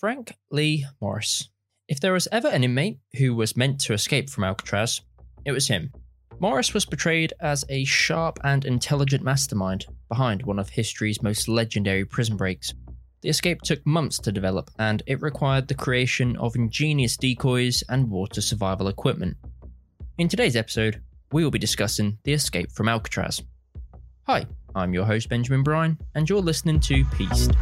Frank Lee Morris. If there was ever an inmate who was meant to escape from Alcatraz, it was him. Morris was portrayed as a sharp and intelligent mastermind behind one of history's most legendary prison breaks. The escape took months to develop, and it required the creation of ingenious decoys and water survival equipment. In today's episode, we will be discussing the escape from Alcatraz. Hi, I'm your host Benjamin Bryan, and you're listening to Pieced.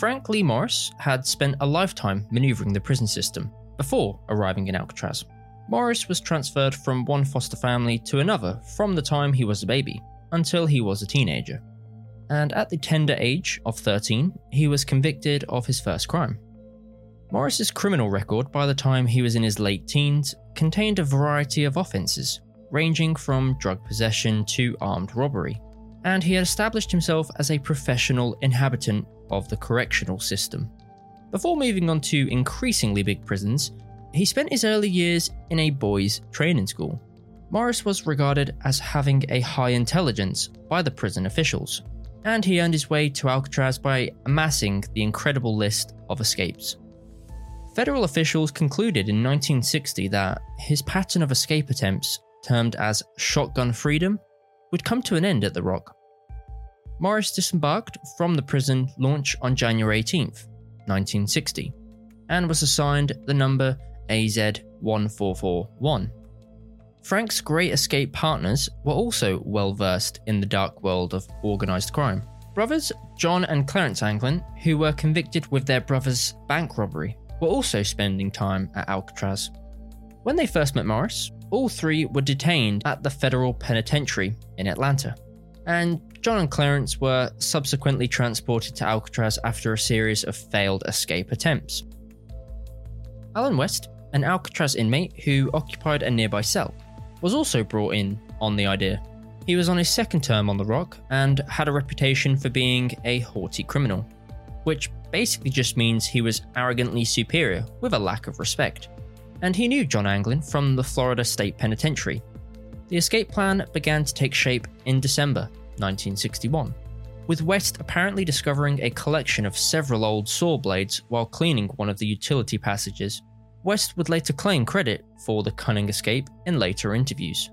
Frank Lee Morris had spent a lifetime maneuvering the prison system before arriving in Alcatraz. Morris was transferred from one foster family to another from the time he was a baby until he was a teenager. And at the tender age of 13, he was convicted of his first crime. Morris's criminal record by the time he was in his late teens contained a variety of offences, ranging from drug possession to armed robbery, and he had established himself as a professional inhabitant of the correctional system. Before moving on to increasingly big prisons, he spent his early years in a boys' training school. Morris was regarded as having a high intelligence by the prison officials, and he earned his way to Alcatraz by amassing the incredible list of escapes. Federal officials concluded in 1960 that his pattern of escape attempts, termed as shotgun freedom, would come to an end at the Rock. Morris disembarked from the prison launch on January 18th, 1960, and was assigned the number AZ1441. Frank's great escape partners were also well versed in the dark world of organised crime. Brothers John and Clarence Anglin, who were convicted with their brother's bank robbery, were also spending time at Alcatraz. When they first met Morris, all three were detained at the federal penitentiary in Atlanta, and John and Clarence were subsequently transported to Alcatraz after a series of failed escape attempts. Alan West, an Alcatraz inmate who occupied a nearby cell, was also brought in on the idea. He was on his second term on the Rock and had a reputation for being a haughty criminal, which basically just means he was arrogantly superior with a lack of respect. And he knew John Anglin from the Florida State Penitentiary. The escape plan began to take shape in December 1961, with West apparently discovering a collection of several old saw blades while cleaning one of the utility passages. West would later claim credit for the cunning escape in later interviews.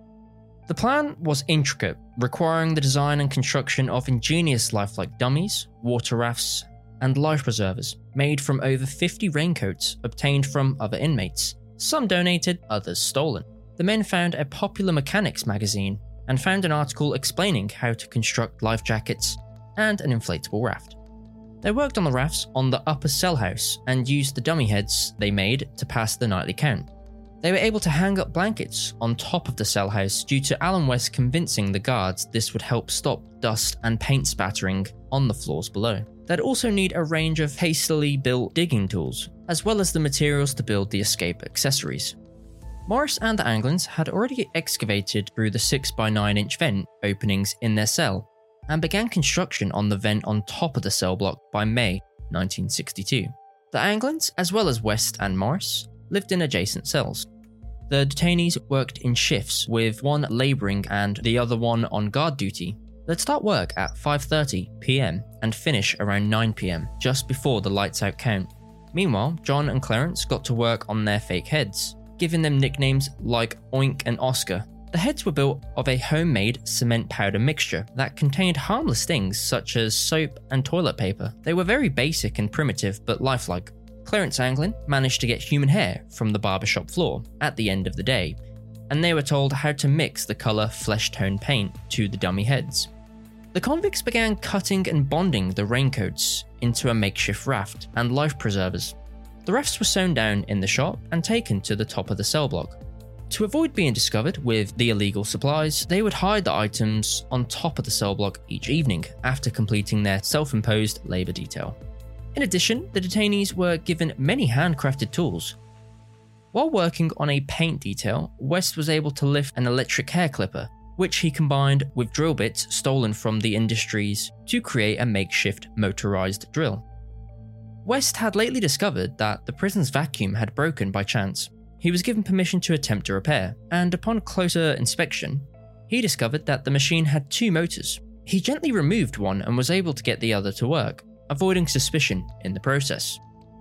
The plan was intricate, requiring the design and construction of ingenious lifelike dummies, water rafts, and life preservers made from over 50 raincoats obtained from other inmates, some donated, others stolen. The men found a popular mechanics magazine and found an article explaining how to construct life jackets and an inflatable raft. They worked on the rafts on the upper cell house and used the dummy heads they made to pass the nightly count. They were able to hang up blankets on top of the cell house due to Alan West convincing the guards this would help stop dust and paint spattering on the floors below. They'd also need a range of hastily built digging tools, as well as the materials to build the escape accessories. Morris and the Anglins had already excavated through the 6x9 inch vent openings in their cell and began construction on the vent on top of the cell block by May 1962. The Anglins, as well as West and Morris, lived in adjacent cells. The detainees worked in shifts with one labouring and the other one on guard duty. They'd start work at 5:30 p.m. and finish around 9 p.m. just before the lights out count. Meanwhile, John and Clarence got to work on their fake heads giving them nicknames like Oink and Oscar. The heads were built of a homemade cement powder mixture that contained harmless things such as soap and toilet paper. They were very basic and primitive but lifelike. Clarence Anglin managed to get human hair from the barbershop floor at the end of the day, and they were told how to mix the colour flesh tone paint to the dummy heads. The convicts began cutting and bonding the raincoats into a makeshift raft and life preservers. The rafts were sewn down in the shop and taken to the top of the cell block. To avoid being discovered with the illegal supplies, they would hide the items on top of the cell block each evening after completing their self imposed labour detail. In addition, the detainees were given many handcrafted tools. While working on a paint detail, West was able to lift an electric hair clipper which he combined with drill bits stolen from the industries to create a makeshift motorized drill. West had lately discovered that the prison's vacuum had broken by chance. He was given permission to attempt a repair, and upon closer inspection, he discovered that the machine had two motors. He gently removed one and was able to get the other to work, avoiding suspicion in the process.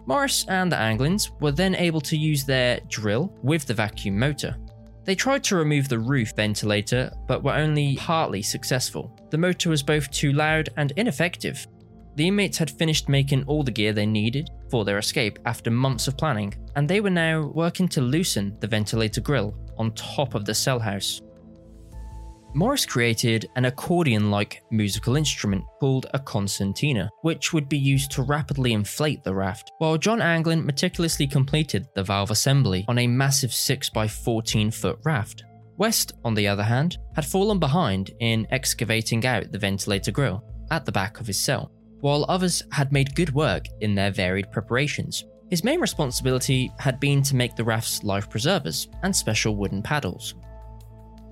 Morris and the Anglins were then able to use their drill with the vacuum motor. They tried to remove the roof ventilator, but were only partly successful. The motor was both too loud and ineffective. The inmates had finished making all the gear they needed for their escape after months of planning, and they were now working to loosen the ventilator grill on top of the cell house. Morris created an accordion like musical instrument called a concertina, which would be used to rapidly inflate the raft, while John Anglin meticulously completed the valve assembly on a massive 6x14 foot raft. West, on the other hand, had fallen behind in excavating out the ventilator grill at the back of his cell, while others had made good work in their varied preparations. His main responsibility had been to make the raft's life preservers and special wooden paddles,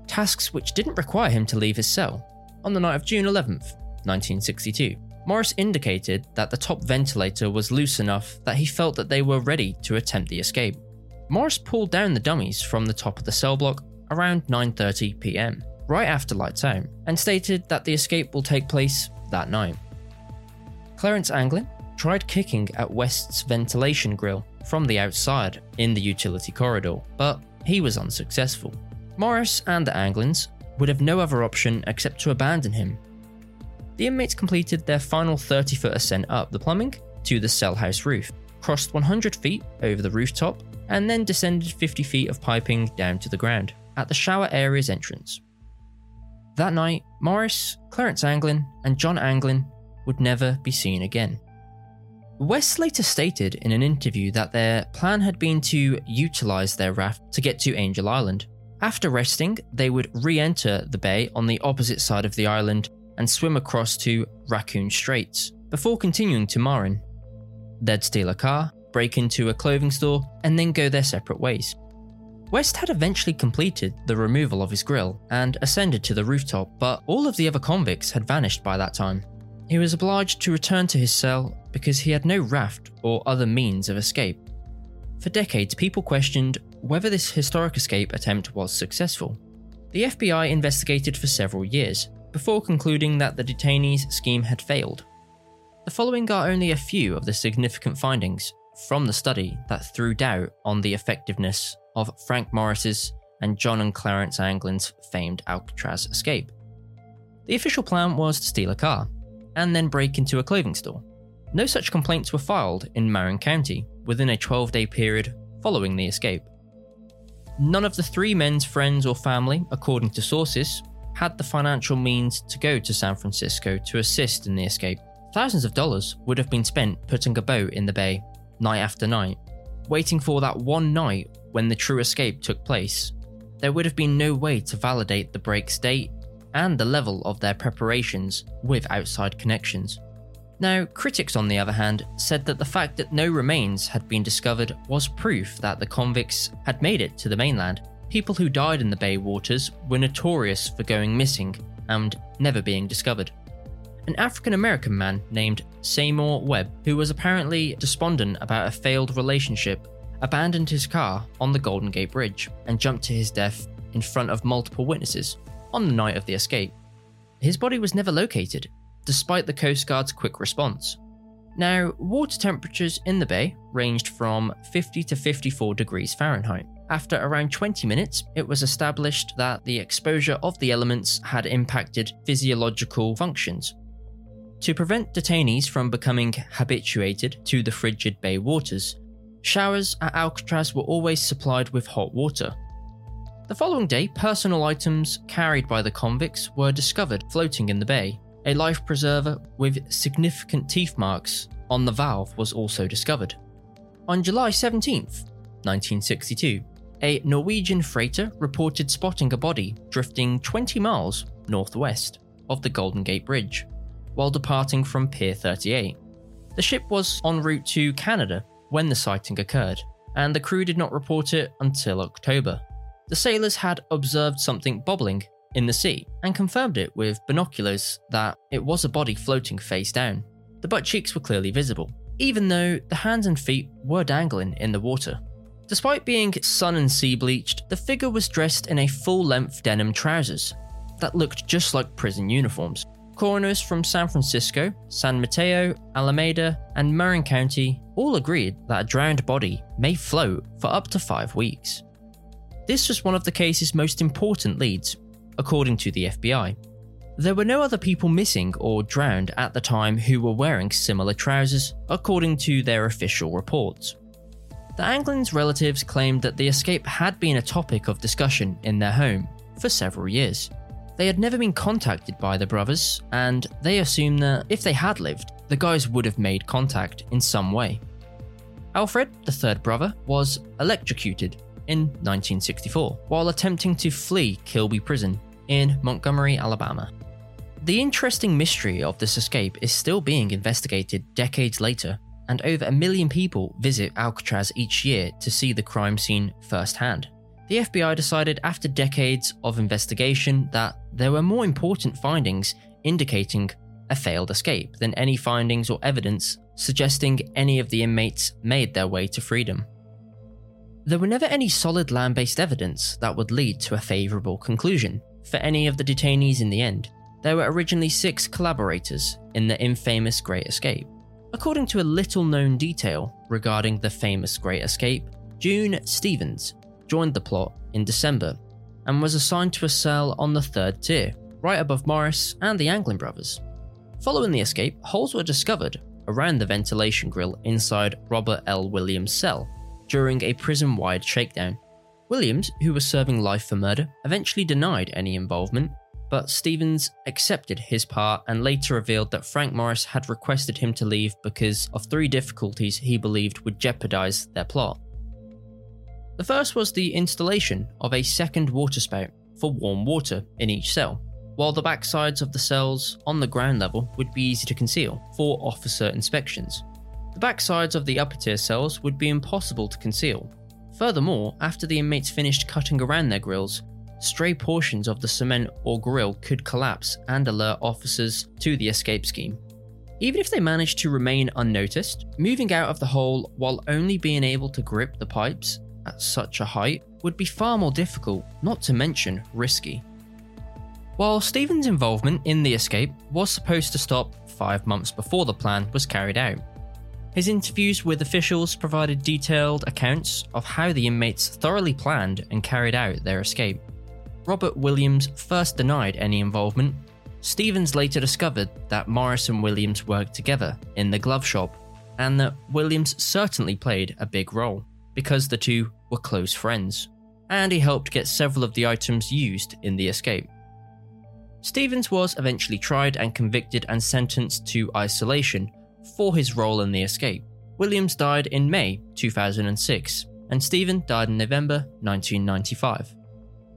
tasks which didn't require him to leave his cell. On the night of June 11th, 1962, Morris indicated that the top ventilator was loose enough that he felt that they were ready to attempt the escape. Morris pulled down the dummies from the top of the cell block around 9:30 p.m., right after lights out, and stated that the escape will take place that night. Clarence Anglin tried kicking at West's ventilation grill from the outside in the utility corridor, but he was unsuccessful. Morris and the Anglins would have no other option except to abandon him. The inmates completed their final 30 foot ascent up the plumbing to the cell house roof, crossed 100 feet over the rooftop, and then descended 50 feet of piping down to the ground at the shower area's entrance. That night, Morris, Clarence Anglin, and John Anglin would never be seen again. West later stated in an interview that their plan had been to utilize their raft to get to Angel Island, after resting, they would re enter the bay on the opposite side of the island and swim across to Raccoon Straits before continuing to Marin. They'd steal a car, break into a clothing store, and then go their separate ways. West had eventually completed the removal of his grill and ascended to the rooftop, but all of the other convicts had vanished by that time. He was obliged to return to his cell because he had no raft or other means of escape. For decades, people questioned whether this historic escape attempt was successful. The FBI investigated for several years, before concluding that the detainees' scheme had failed. The following are only a few of the significant findings from the study that threw doubt on the effectiveness of Frank Morris's and John and Clarence Anglin's famed Alcatraz escape. The official plan was to steal a car and then break into a clothing store. No such complaints were filed in Marin County within a 12 day period following the escape. None of the three men's friends or family, according to sources, had the financial means to go to San Francisco to assist in the escape. Thousands of dollars would have been spent putting a boat in the bay, night after night, waiting for that one night when the true escape took place. There would have been no way to validate the break's date and the level of their preparations with outside connections. Now, critics, on the other hand, said that the fact that no remains had been discovered was proof that the convicts had made it to the mainland. People who died in the bay waters were notorious for going missing and never being discovered. An African American man named Seymour Webb, who was apparently despondent about a failed relationship, abandoned his car on the Golden Gate Bridge and jumped to his death in front of multiple witnesses on the night of the escape. His body was never located, despite the Coast Guard's quick response. Now, water temperatures in the bay ranged from 50 to 54 degrees Fahrenheit. After around 20 minutes, it was established that the exposure of the elements had impacted physiological functions. To prevent detainees from becoming habituated to the frigid bay waters, showers at Alcatraz were always supplied with hot water. The following day, personal items carried by the convicts were discovered floating in the bay, a life preserver with significant teeth marks on the valve was also discovered. On July 17, 1962, a Norwegian freighter reported spotting a body drifting 20 miles northwest of the Golden Gate Bridge while departing from Pier 38. The ship was en route to Canada when the sighting occurred, and the crew did not report it until October. The sailors had observed something bobbling in the sea and confirmed it with binoculars that it was a body floating face down. The butt cheeks were clearly visible, even though the hands and feet were dangling in the water. Despite being sun and sea bleached, the figure was dressed in a full length denim trousers that looked just like prison uniforms. Coroners from San Francisco, San Mateo, Alameda, and Marin County all agreed that a drowned body may float for up to five weeks. This was one of the case's most important leads, according to the FBI. There were no other people missing or drowned at the time who were wearing similar trousers, according to their official reports. The Anglins' relatives claimed that the escape had been a topic of discussion in their home for several years. They had never been contacted by the brothers, and they assumed that if they had lived, the guys would have made contact in some way. Alfred, the third brother, was electrocuted in 1964 while attempting to flee Kilby Prison in Montgomery, Alabama. The interesting mystery of this escape is still being investigated decades later, and over a million people visit Alcatraz each year to see the crime scene firsthand. The FBI decided after decades of investigation that there were more important findings indicating a failed escape than any findings or evidence suggesting any of the inmates made their way to freedom. There were never any solid land based evidence that would lead to a favourable conclusion for any of the detainees in the end. There were originally six collaborators in the infamous Great Escape. According to a little known detail regarding the famous Great Escape, June Stevens joined the plot in December and was assigned to a cell on the third tier, right above Morris and the Anglin brothers. Following the escape, holes were discovered around the ventilation grill inside Robert L. Williams' cell during a prison wide shakedown. Williams, who was serving life for murder, eventually denied any involvement, but Stevens accepted his part and later revealed that Frank Morris had requested him to leave because of three difficulties he believed would jeopardize their plot. The first was the installation of a second waterspout for warm water in each cell, while the backsides of the cells on the ground level would be easy to conceal for officer inspections. The backsides of the upper tier cells would be impossible to conceal. Furthermore, after the inmates finished cutting around their grills, stray portions of the cement or grill could collapse and alert officers to the escape scheme. Even if they managed to remain unnoticed, moving out of the hole while only being able to grip the pipes at such a height would be far more difficult, not to mention risky. While Stevens' involvement in the escape was supposed to stop five months before the plan was carried out, his interviews with officials provided detailed accounts of how the inmates thoroughly planned and carried out their escape. Robert Williams first denied any involvement. Stevens later discovered that Morris and Williams worked together in the glove shop, and that Williams certainly played a big role because the two were close friends, and he helped get several of the items used in the escape. Stevens was eventually tried and convicted and sentenced to isolation for his role in the escape. Williams died in May 2006, and Stephen died in November 1995.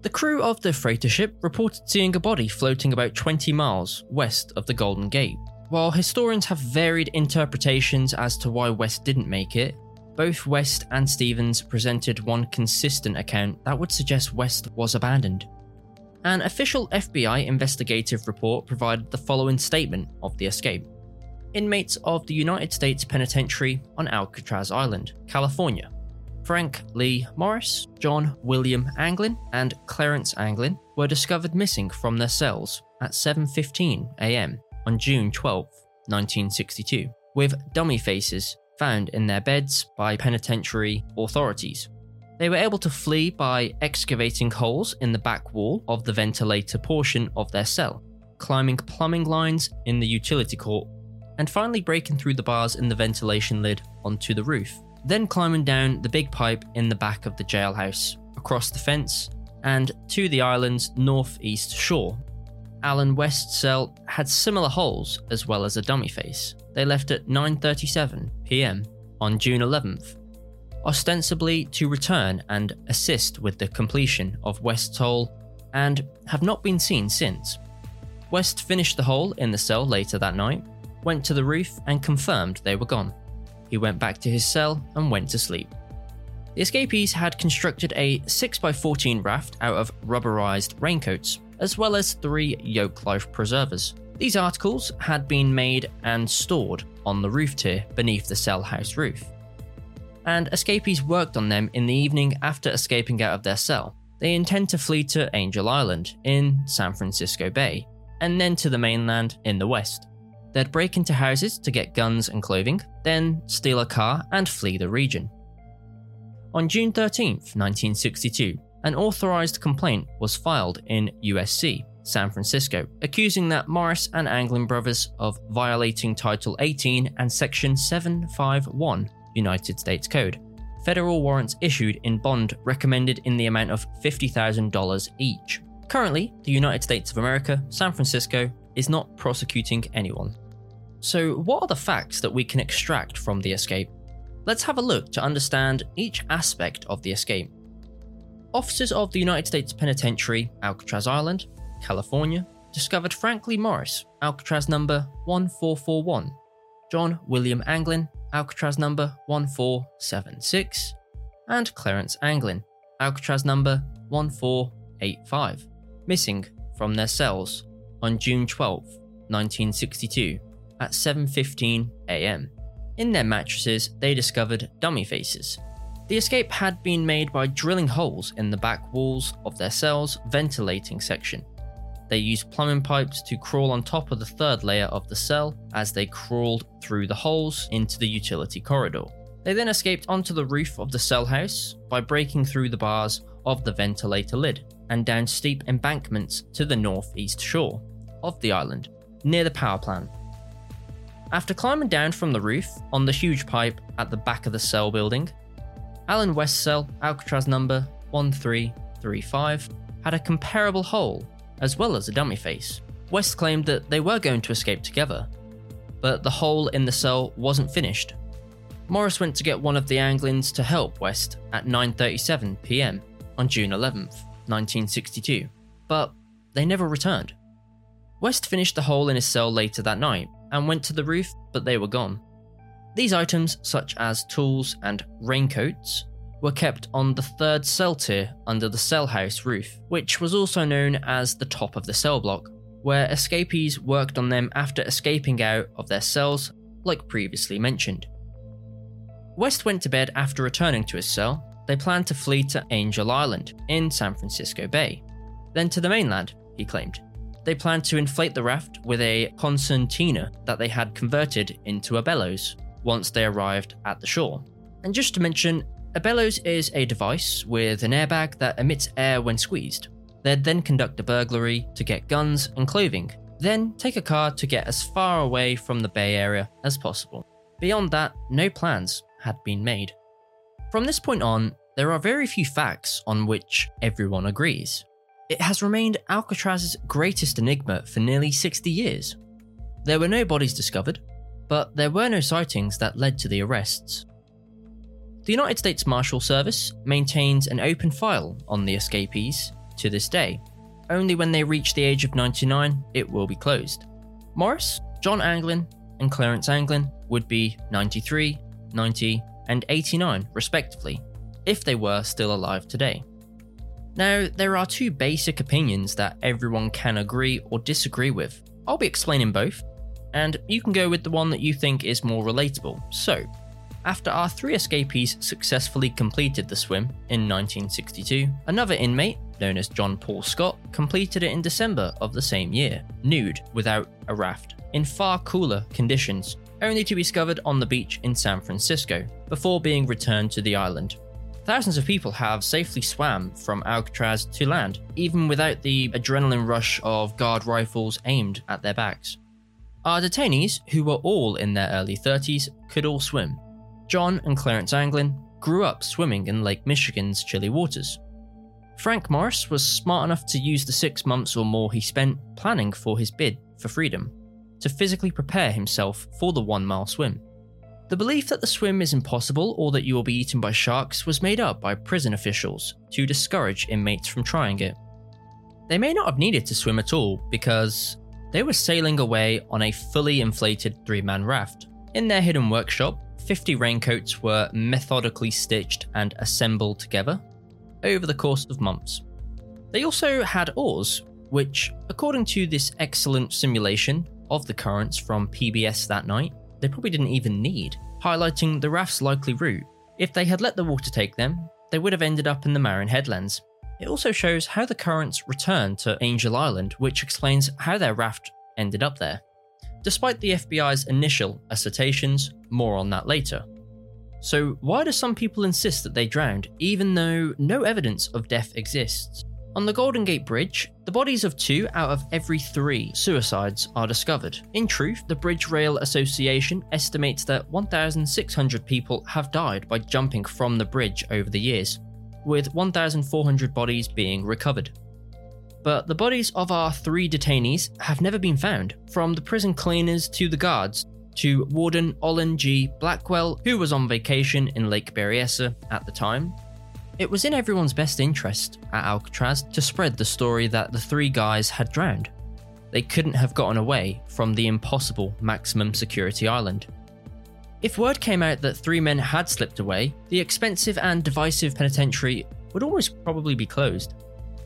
The crew of the freighter ship reported seeing a body floating about 20 miles west of the Golden Gate. While historians have varied interpretations as to why West didn't make it, both West and Stevens presented one consistent account that would suggest West was abandoned. An official FBI investigative report provided the following statement of the escape inmates of the United States Penitentiary on Alcatraz Island, California. Frank Lee Morris, John William Anglin, and Clarence Anglin were discovered missing from their cells at 7:15 a.m. on June 12, 1962, with dummy faces found in their beds by penitentiary authorities. They were able to flee by excavating holes in the back wall of the ventilator portion of their cell, climbing plumbing lines in the utility court and finally breaking through the bars in the ventilation lid onto the roof. Then climbing down the big pipe in the back of the jailhouse, across the fence, and to the island's northeast shore. Alan West's cell had similar holes as well as a dummy face. They left at 9:37 p.m. on June 11th, ostensibly to return and assist with the completion of West's hole, and have not been seen since. West finished the hole in the cell later that night, went to the roof and confirmed they were gone. He went back to his cell and went to sleep. The escapees had constructed a 6x14 raft out of rubberized raincoats as well as three yoke life preservers. These articles had been made and stored on the roof tier beneath the cell house roof. And escapees worked on them in the evening after escaping out of their cell. They intend to flee to Angel Island in San Francisco Bay, and then to the mainland in the west. They'd break into houses to get guns and clothing, then steal a car and flee the region. On June 13, 1962, an authorized complaint was filed in USC, San Francisco, accusing that Morris and Anglin brothers of violating Title 18 and Section 751 United States Code. Federal warrants issued in bond recommended in the amount of $50,000 each. Currently, the United States of America, San Francisco, is not prosecuting anyone. So, what are the facts that we can extract from the escape? Let's have a look to understand each aspect of the escape. Officers of the United States Penitentiary, Alcatraz Island, California, discovered Frank Lee Morris, Alcatraz number 1441, John William Anglin, Alcatraz number 1476, and Clarence Anglin, Alcatraz number 1485, missing from their cells on June 12, 1962, at 7:15 a.m. In their mattresses, they discovered dummy faces. The escape had been made by drilling holes in the back walls of their cell's ventilating section. They used plumbing pipes to crawl on top of the third layer of the cell as they crawled through the holes into the utility corridor. They then escaped onto the roof of the cell house by breaking through the bars of the ventilator lid and down steep embankments to the northeast shore of the island, near the power plant. After climbing down from the roof on the huge pipe at the back of the cell building, Alan West cell, Alcatraz number 1335, had a comparable hole as well as a dummy face. West claimed that they were going to escape together, but the hole in the cell wasn't finished. Morris went to get one of the Anglins to help West at 9:37 p.m. on June 11th, 1962, but they never returned. West finished the hole in his cell later that night and went to the roof, but they were gone. These items, such as tools and raincoats, were kept on the third cell tier under the cell house roof, which was also known as the top of the cell block, where escapees worked on them after escaping out of their cells, like previously mentioned. West went to bed after returning to his cell. They planned to flee to Angel Island in San Francisco Bay, then to the mainland, he claimed. They planned to inflate the raft with a concertina that they had converted into a bellows once they arrived at the shore. And just to mention, a bellows is a device with an airbag that emits air when squeezed. They'd then conduct a burglary to get guns and clothing, then take a car to get as far away from the Bay Area as possible. Beyond that, no plans had been made. From this point on, there are very few facts on which everyone agrees. It has remained Alcatraz's greatest enigma for nearly 60 years. There were no bodies discovered, but there were no sightings that led to the arrests. The United States Marshal Service maintains an open file on the escapees to this day. Only when they reach the age of 99, it will be closed. Morris, John Anglin, and Clarence Anglin would be 93, 90, and 89, respectively, if they were still alive today. Now, there are two basic opinions that everyone can agree or disagree with. I'll be explaining both, and you can go with the one that you think is more relatable. So, after our three escapees successfully completed the swim in 1962, another inmate, known as John Paul Scott, completed it in December of the same year, nude, without a raft, in far cooler conditions, only to be discovered on the beach in San Francisco, before being returned to the island. Thousands of people have safely swam from Alcatraz to land, even without the adrenaline rush of guard rifles aimed at their backs. Our detainees, who were all in their early 30s, could all swim. John and Clarence Anglin grew up swimming in Lake Michigan's chilly waters. Frank Morris was smart enough to use the six months or more he spent planning for his bid for freedom to physically prepare himself for the one mile swim. The belief that the swim is impossible or that you will be eaten by sharks was made up by prison officials to discourage inmates from trying it. They may not have needed to swim at all because they were sailing away on a fully inflated three man raft. In their hidden workshop, 50 raincoats were methodically stitched and assembled together over the course of months. They also had oars, which, according to this excellent simulation of the currents from PBS that night, they probably didn't even need, highlighting the raft's likely route. If they had let the water take them, they would have ended up in the Marin Headlands. It also shows how the currents returned to Angel Island, which explains how their raft ended up there. Despite the FBI's initial assertions, more on that later. So, why do some people insist that they drowned, even though no evidence of death exists? On the Golden Gate Bridge, the bodies of two out of every three suicides are discovered. In truth, the Bridge Rail Association estimates that 1,600 people have died by jumping from the bridge over the years, with 1,400 bodies being recovered. But the bodies of our three detainees have never been found, from the prison cleaners to the guards, to Warden Olin G. Blackwell, who was on vacation in Lake Berryessa at the time. It was in everyone's best interest at Alcatraz to spread the story that the three guys had drowned. They couldn't have gotten away from the impossible maximum security island. If word came out that three men had slipped away, the expensive and divisive penitentiary would almost probably be closed.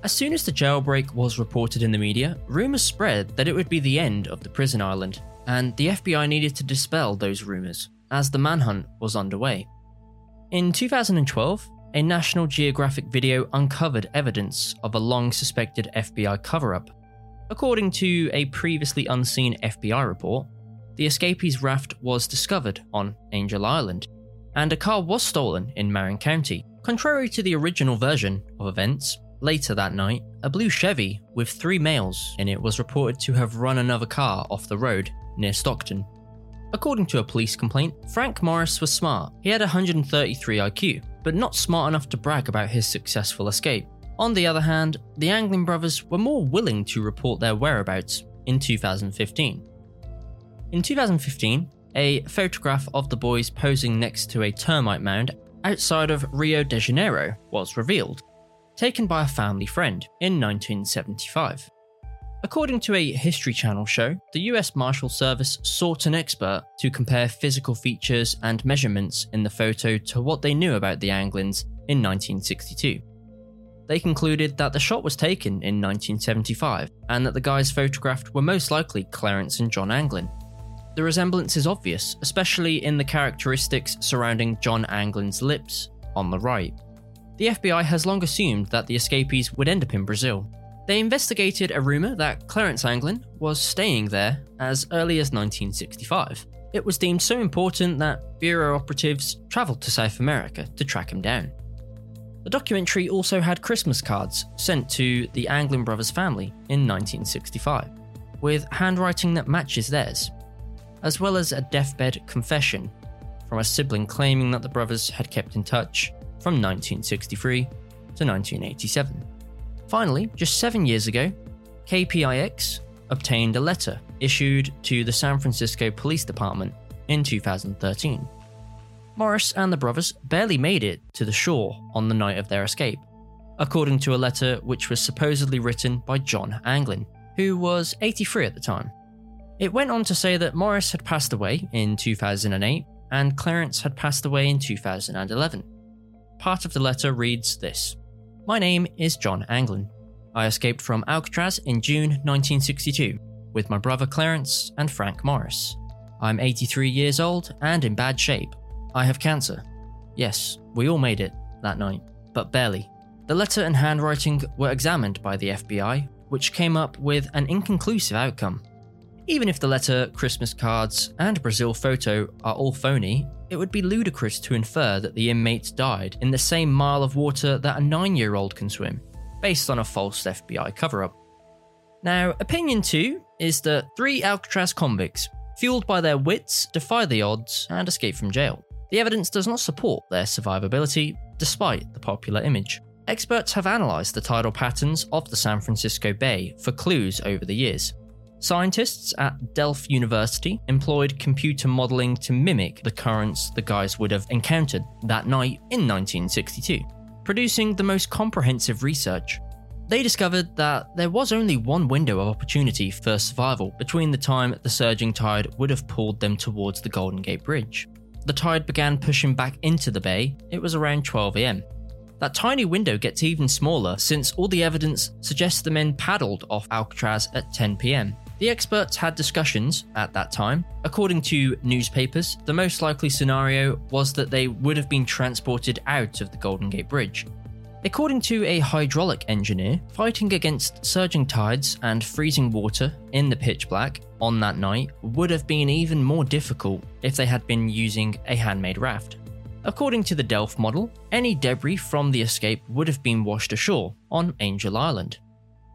As soon as the jailbreak was reported in the media, rumours spread that it would be the end of the prison island, and the FBI needed to dispel those rumours as the manhunt was underway. In 2012, a National Geographic video uncovered evidence of a long suspected FBI cover up. According to a previously unseen FBI report, the escapees' raft was discovered on Angel Island, and a car was stolen in Marin County. Contrary to the original version of events, later that night, a blue Chevy with three males in it was reported to have run another car off the road near Stockton. According to a police complaint, Frank Morris was smart. He had 133 IQ, but not smart enough to brag about his successful escape. On the other hand, the Anglin brothers were more willing to report their whereabouts in 2015. In 2015, a photograph of the boys posing next to a termite mound outside of Rio de Janeiro was revealed, taken by a family friend in 1975. According to a History Channel show, the US Marshal Service sought an expert to compare physical features and measurements in the photo to what they knew about the Anglins in 1962. They concluded that the shot was taken in 1975 and that the guys photographed were most likely Clarence and John Anglin. The resemblance is obvious, especially in the characteristics surrounding John Anglin's lips on the right. The FBI has long assumed that the escapees would end up in Brazil, they investigated a rumour that Clarence Anglin was staying there as early as 1965. It was deemed so important that Bureau operatives travelled to South America to track him down. The documentary also had Christmas cards sent to the Anglin brothers' family in 1965, with handwriting that matches theirs, as well as a deathbed confession from a sibling claiming that the brothers had kept in touch from 1963 to 1987. Finally, just seven years ago, KPIX obtained a letter issued to the San Francisco Police Department in 2013. Morris and the brothers barely made it to the shore on the night of their escape, according to a letter which was supposedly written by John Anglin, who was 83 at the time. It went on to say that Morris had passed away in 2008 and Clarence had passed away in 2011. Part of the letter reads this my name is John Anglin. I escaped from Alcatraz in June 1962 with my brother Clarence and Frank Morris. I'm 83 years old and in bad shape. I have cancer. Yes, we all made it that night, but barely. The letter and handwriting were examined by the FBI, which came up with an inconclusive outcome. Even if the letter, Christmas cards, and Brazil photo are all phony, it would be ludicrous to infer that the inmates died in the same mile of water that a nine year old can swim, based on a false FBI cover up. Now, opinion two is that three Alcatraz convicts, fueled by their wits, defy the odds and escape from jail. The evidence does not support their survivability, despite the popular image. Experts have analysed the tidal patterns of the San Francisco Bay for clues over the years, Scientists at Delft University employed computer modelling to mimic the currents the guys would have encountered that night in 1962, producing the most comprehensive research. They discovered that there was only one window of opportunity for survival between the time the surging tide would have pulled them towards the Golden Gate Bridge. The tide began pushing back into the bay, it was around 12 am. That tiny window gets even smaller since all the evidence suggests the men paddled off Alcatraz at 10 pm. The experts had discussions at that time. According to newspapers, the most likely scenario was that they would have been transported out of the Golden Gate Bridge. According to a hydraulic engineer, fighting against surging tides and freezing water in the pitch black on that night would have been even more difficult if they had been using a handmade raft. According to the Delft model, any debris from the escape would have been washed ashore on Angel Island.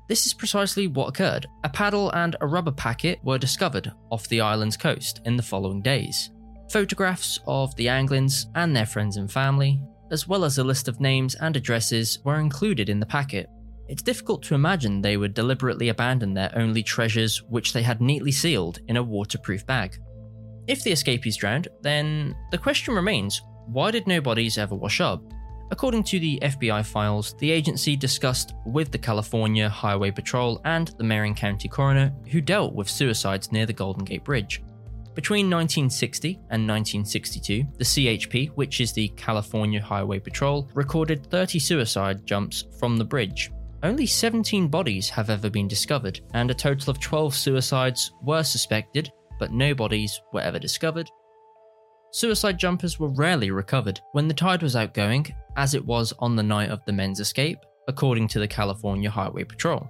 This is precisely what occurred. A paddle and a rubber packet were discovered off the island's coast in the following days. Photographs of the Anglins and their friends and family, as well as a list of names and addresses, were included in the packet. It's difficult to imagine they would deliberately abandon their only treasures, which they had neatly sealed in a waterproof bag. If the escapees drowned, then the question remains why did no bodies ever wash up? According to the FBI files, the agency discussed with the California Highway Patrol and the Marin County coroner who dealt with suicides near the Golden Gate Bridge. Between 1960 and 1962, the CHP, which is the California Highway Patrol, recorded 30 suicide jumps from the bridge. Only 17 bodies have ever been discovered, and a total of 12 suicides were suspected, but no bodies were ever discovered. Suicide jumpers were rarely recovered when the tide was outgoing, as it was on the night of the men's escape, according to the California Highway Patrol.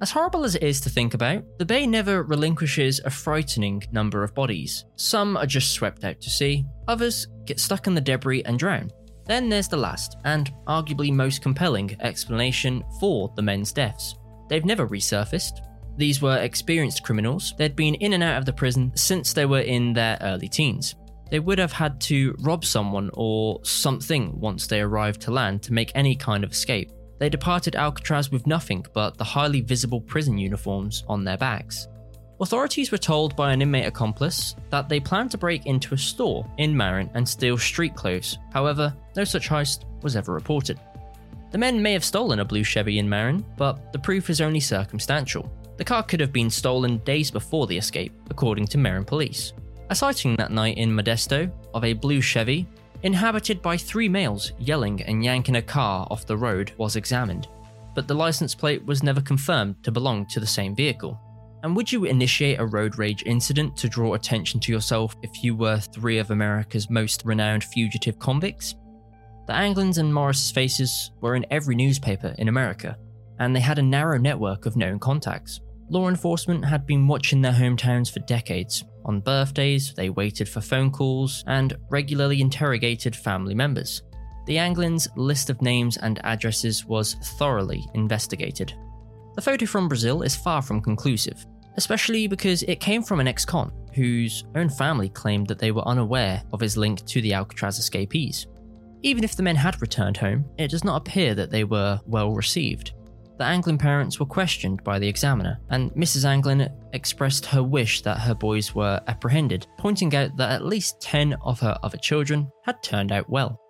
As horrible as it is to think about, the bay never relinquishes a frightening number of bodies. Some are just swept out to sea, others get stuck in the debris and drown. Then there's the last, and arguably most compelling, explanation for the men's deaths. They've never resurfaced. These were experienced criminals. They'd been in and out of the prison since they were in their early teens. They would have had to rob someone or something once they arrived to land to make any kind of escape. They departed Alcatraz with nothing but the highly visible prison uniforms on their backs. Authorities were told by an inmate accomplice that they planned to break into a store in Marin and steal street clothes. However, no such heist was ever reported. The men may have stolen a blue Chevy in Marin, but the proof is only circumstantial. The car could have been stolen days before the escape, according to Marin police. A sighting that night in Modesto of a blue Chevy inhabited by three males yelling and yanking a car off the road, was examined, but the license plate was never confirmed to belong to the same vehicle. And would you initiate a road rage incident to draw attention to yourself if you were three of America's most renowned fugitive convicts? The Anglins and Morris faces were in every newspaper in America, and they had a narrow network of known contacts. Law enforcement had been watching their hometowns for decades, on birthdays, they waited for phone calls and regularly interrogated family members. The Anglins' list of names and addresses was thoroughly investigated. The photo from Brazil is far from conclusive, especially because it came from an ex con whose own family claimed that they were unaware of his link to the Alcatraz escapees. Even if the men had returned home, it does not appear that they were well received the Anglin parents were questioned by the examiner, and Mrs. Anglin expressed her wish that her boys were apprehended, pointing out that at least 10 of her other children had turned out well.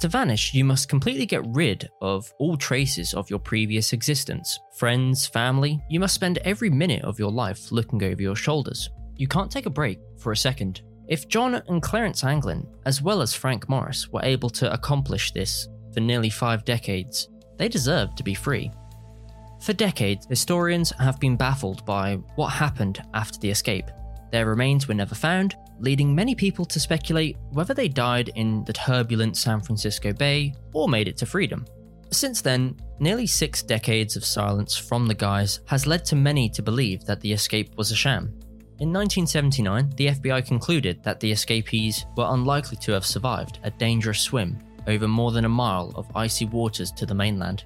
To vanish, you must completely get rid of all traces of your previous existence. Friends, family, you must spend every minute of your life looking over your shoulders. You can't take a break for a second. If John and Clarence Anglin, as well as Frank Morris, were able to accomplish this for nearly five decades, they deserve to be free. For decades, historians have been baffled by what happened after the escape. Their remains were never found, leading many people to speculate whether they died in the turbulent San Francisco Bay or made it to freedom. Since then, nearly six decades of silence from the guys has led to many to believe that the escape was a sham. In 1979, the FBI concluded that the escapees were unlikely to have survived a dangerous swim over more than a mile of icy waters to the mainland.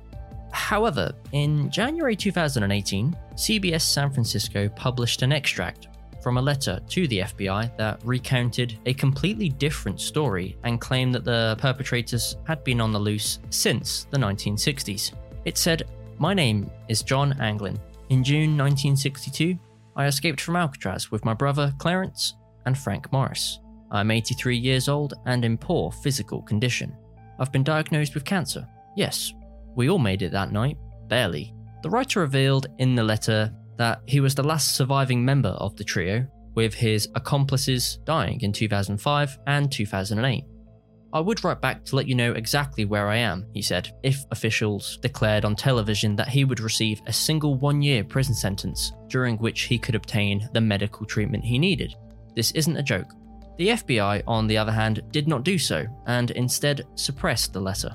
However, in January 2018, CBS San Francisco published an extract from a letter to the FBI that recounted a completely different story and claimed that the perpetrators had been on the loose since the 1960s. It said, My name is John Anglin. In June 1962, I escaped from Alcatraz with my brother Clarence and Frank Morris. I'm 83 years old and in poor physical condition. I've been diagnosed with cancer. Yes, we all made it that night, barely. The writer revealed in the letter that he was the last surviving member of the trio, with his accomplices dying in 2005 and 2008. I would write back to let you know exactly where I am, he said, if officials declared on television that he would receive a single one year prison sentence during which he could obtain the medical treatment he needed. This isn't a joke. The FBI, on the other hand, did not do so and instead suppressed the letter.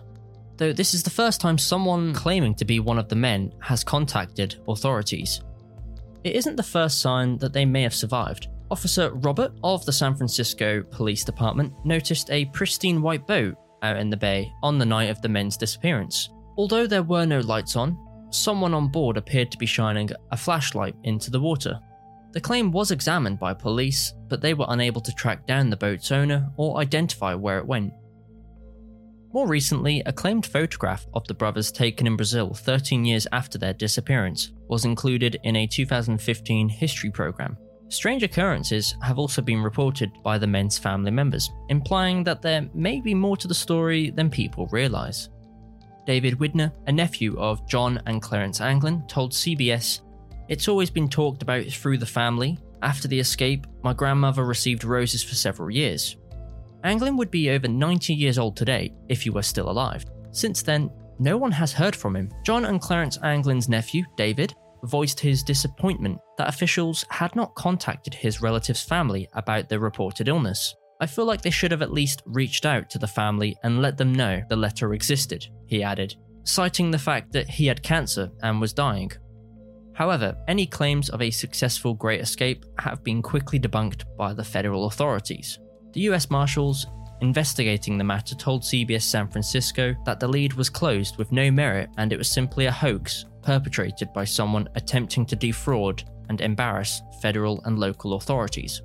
Though this is the first time someone claiming to be one of the men has contacted authorities. It isn't the first sign that they may have survived. Officer Robert of the San Francisco Police Department noticed a pristine white boat out in the bay on the night of the men's disappearance. Although there were no lights on, someone on board appeared to be shining a flashlight into the water. The claim was examined by police, but they were unable to track down the boat's owner or identify where it went. More recently, a claimed photograph of the brothers taken in Brazil 13 years after their disappearance was included in a 2015 history program. Strange occurrences have also been reported by the men's family members, implying that there may be more to the story than people realise. David Widner, a nephew of John and Clarence Anglin, told CBS It's always been talked about through the family. After the escape, my grandmother received roses for several years. Anglin would be over 90 years old today if he were still alive. Since then, no one has heard from him. John and Clarence Anglin's nephew, David, voiced his disappointment that officials had not contacted his relative's family about the reported illness. I feel like they should have at least reached out to the family and let them know the letter existed, he added, citing the fact that he had cancer and was dying. However, any claims of a successful Great Escape have been quickly debunked by the federal authorities. The US Marshals investigating the matter told CBS San Francisco that the lead was closed with no merit and it was simply a hoax perpetrated by someone attempting to defraud and embarrass federal and local authorities.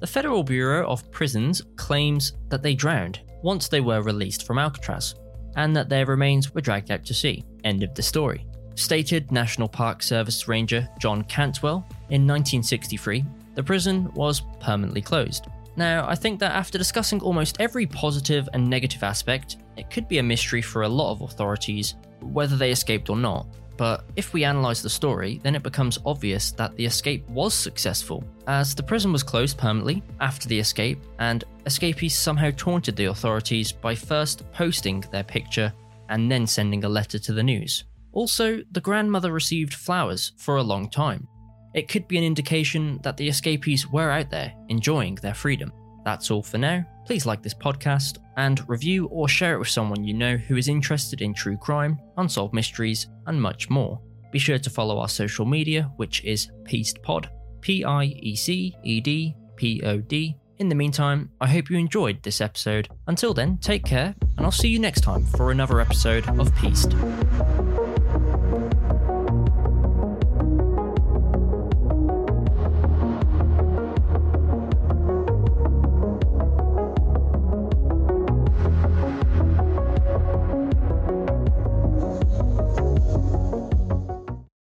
The Federal Bureau of Prisons claims that they drowned once they were released from Alcatraz, and that their remains were dragged out to sea. End of the story. Stated National Park Service Ranger John Cantwell in 1963, the prison was permanently closed. Now, I think that after discussing almost every positive and negative aspect, it could be a mystery for a lot of authorities whether they escaped or not. But if we analyse the story, then it becomes obvious that the escape was successful, as the prison was closed permanently after the escape, and escapees somehow taunted the authorities by first posting their picture and then sending a letter to the news. Also, the grandmother received flowers for a long time. It could be an indication that the escapees were out there enjoying their freedom. That's all for now. Please like this podcast and review or share it with someone you know who is interested in true crime, unsolved mysteries, and much more. Be sure to follow our social media, which is PiecedPod, P I E C E D P O D. In the meantime, I hope you enjoyed this episode. Until then, take care, and I'll see you next time for another episode of Pieced.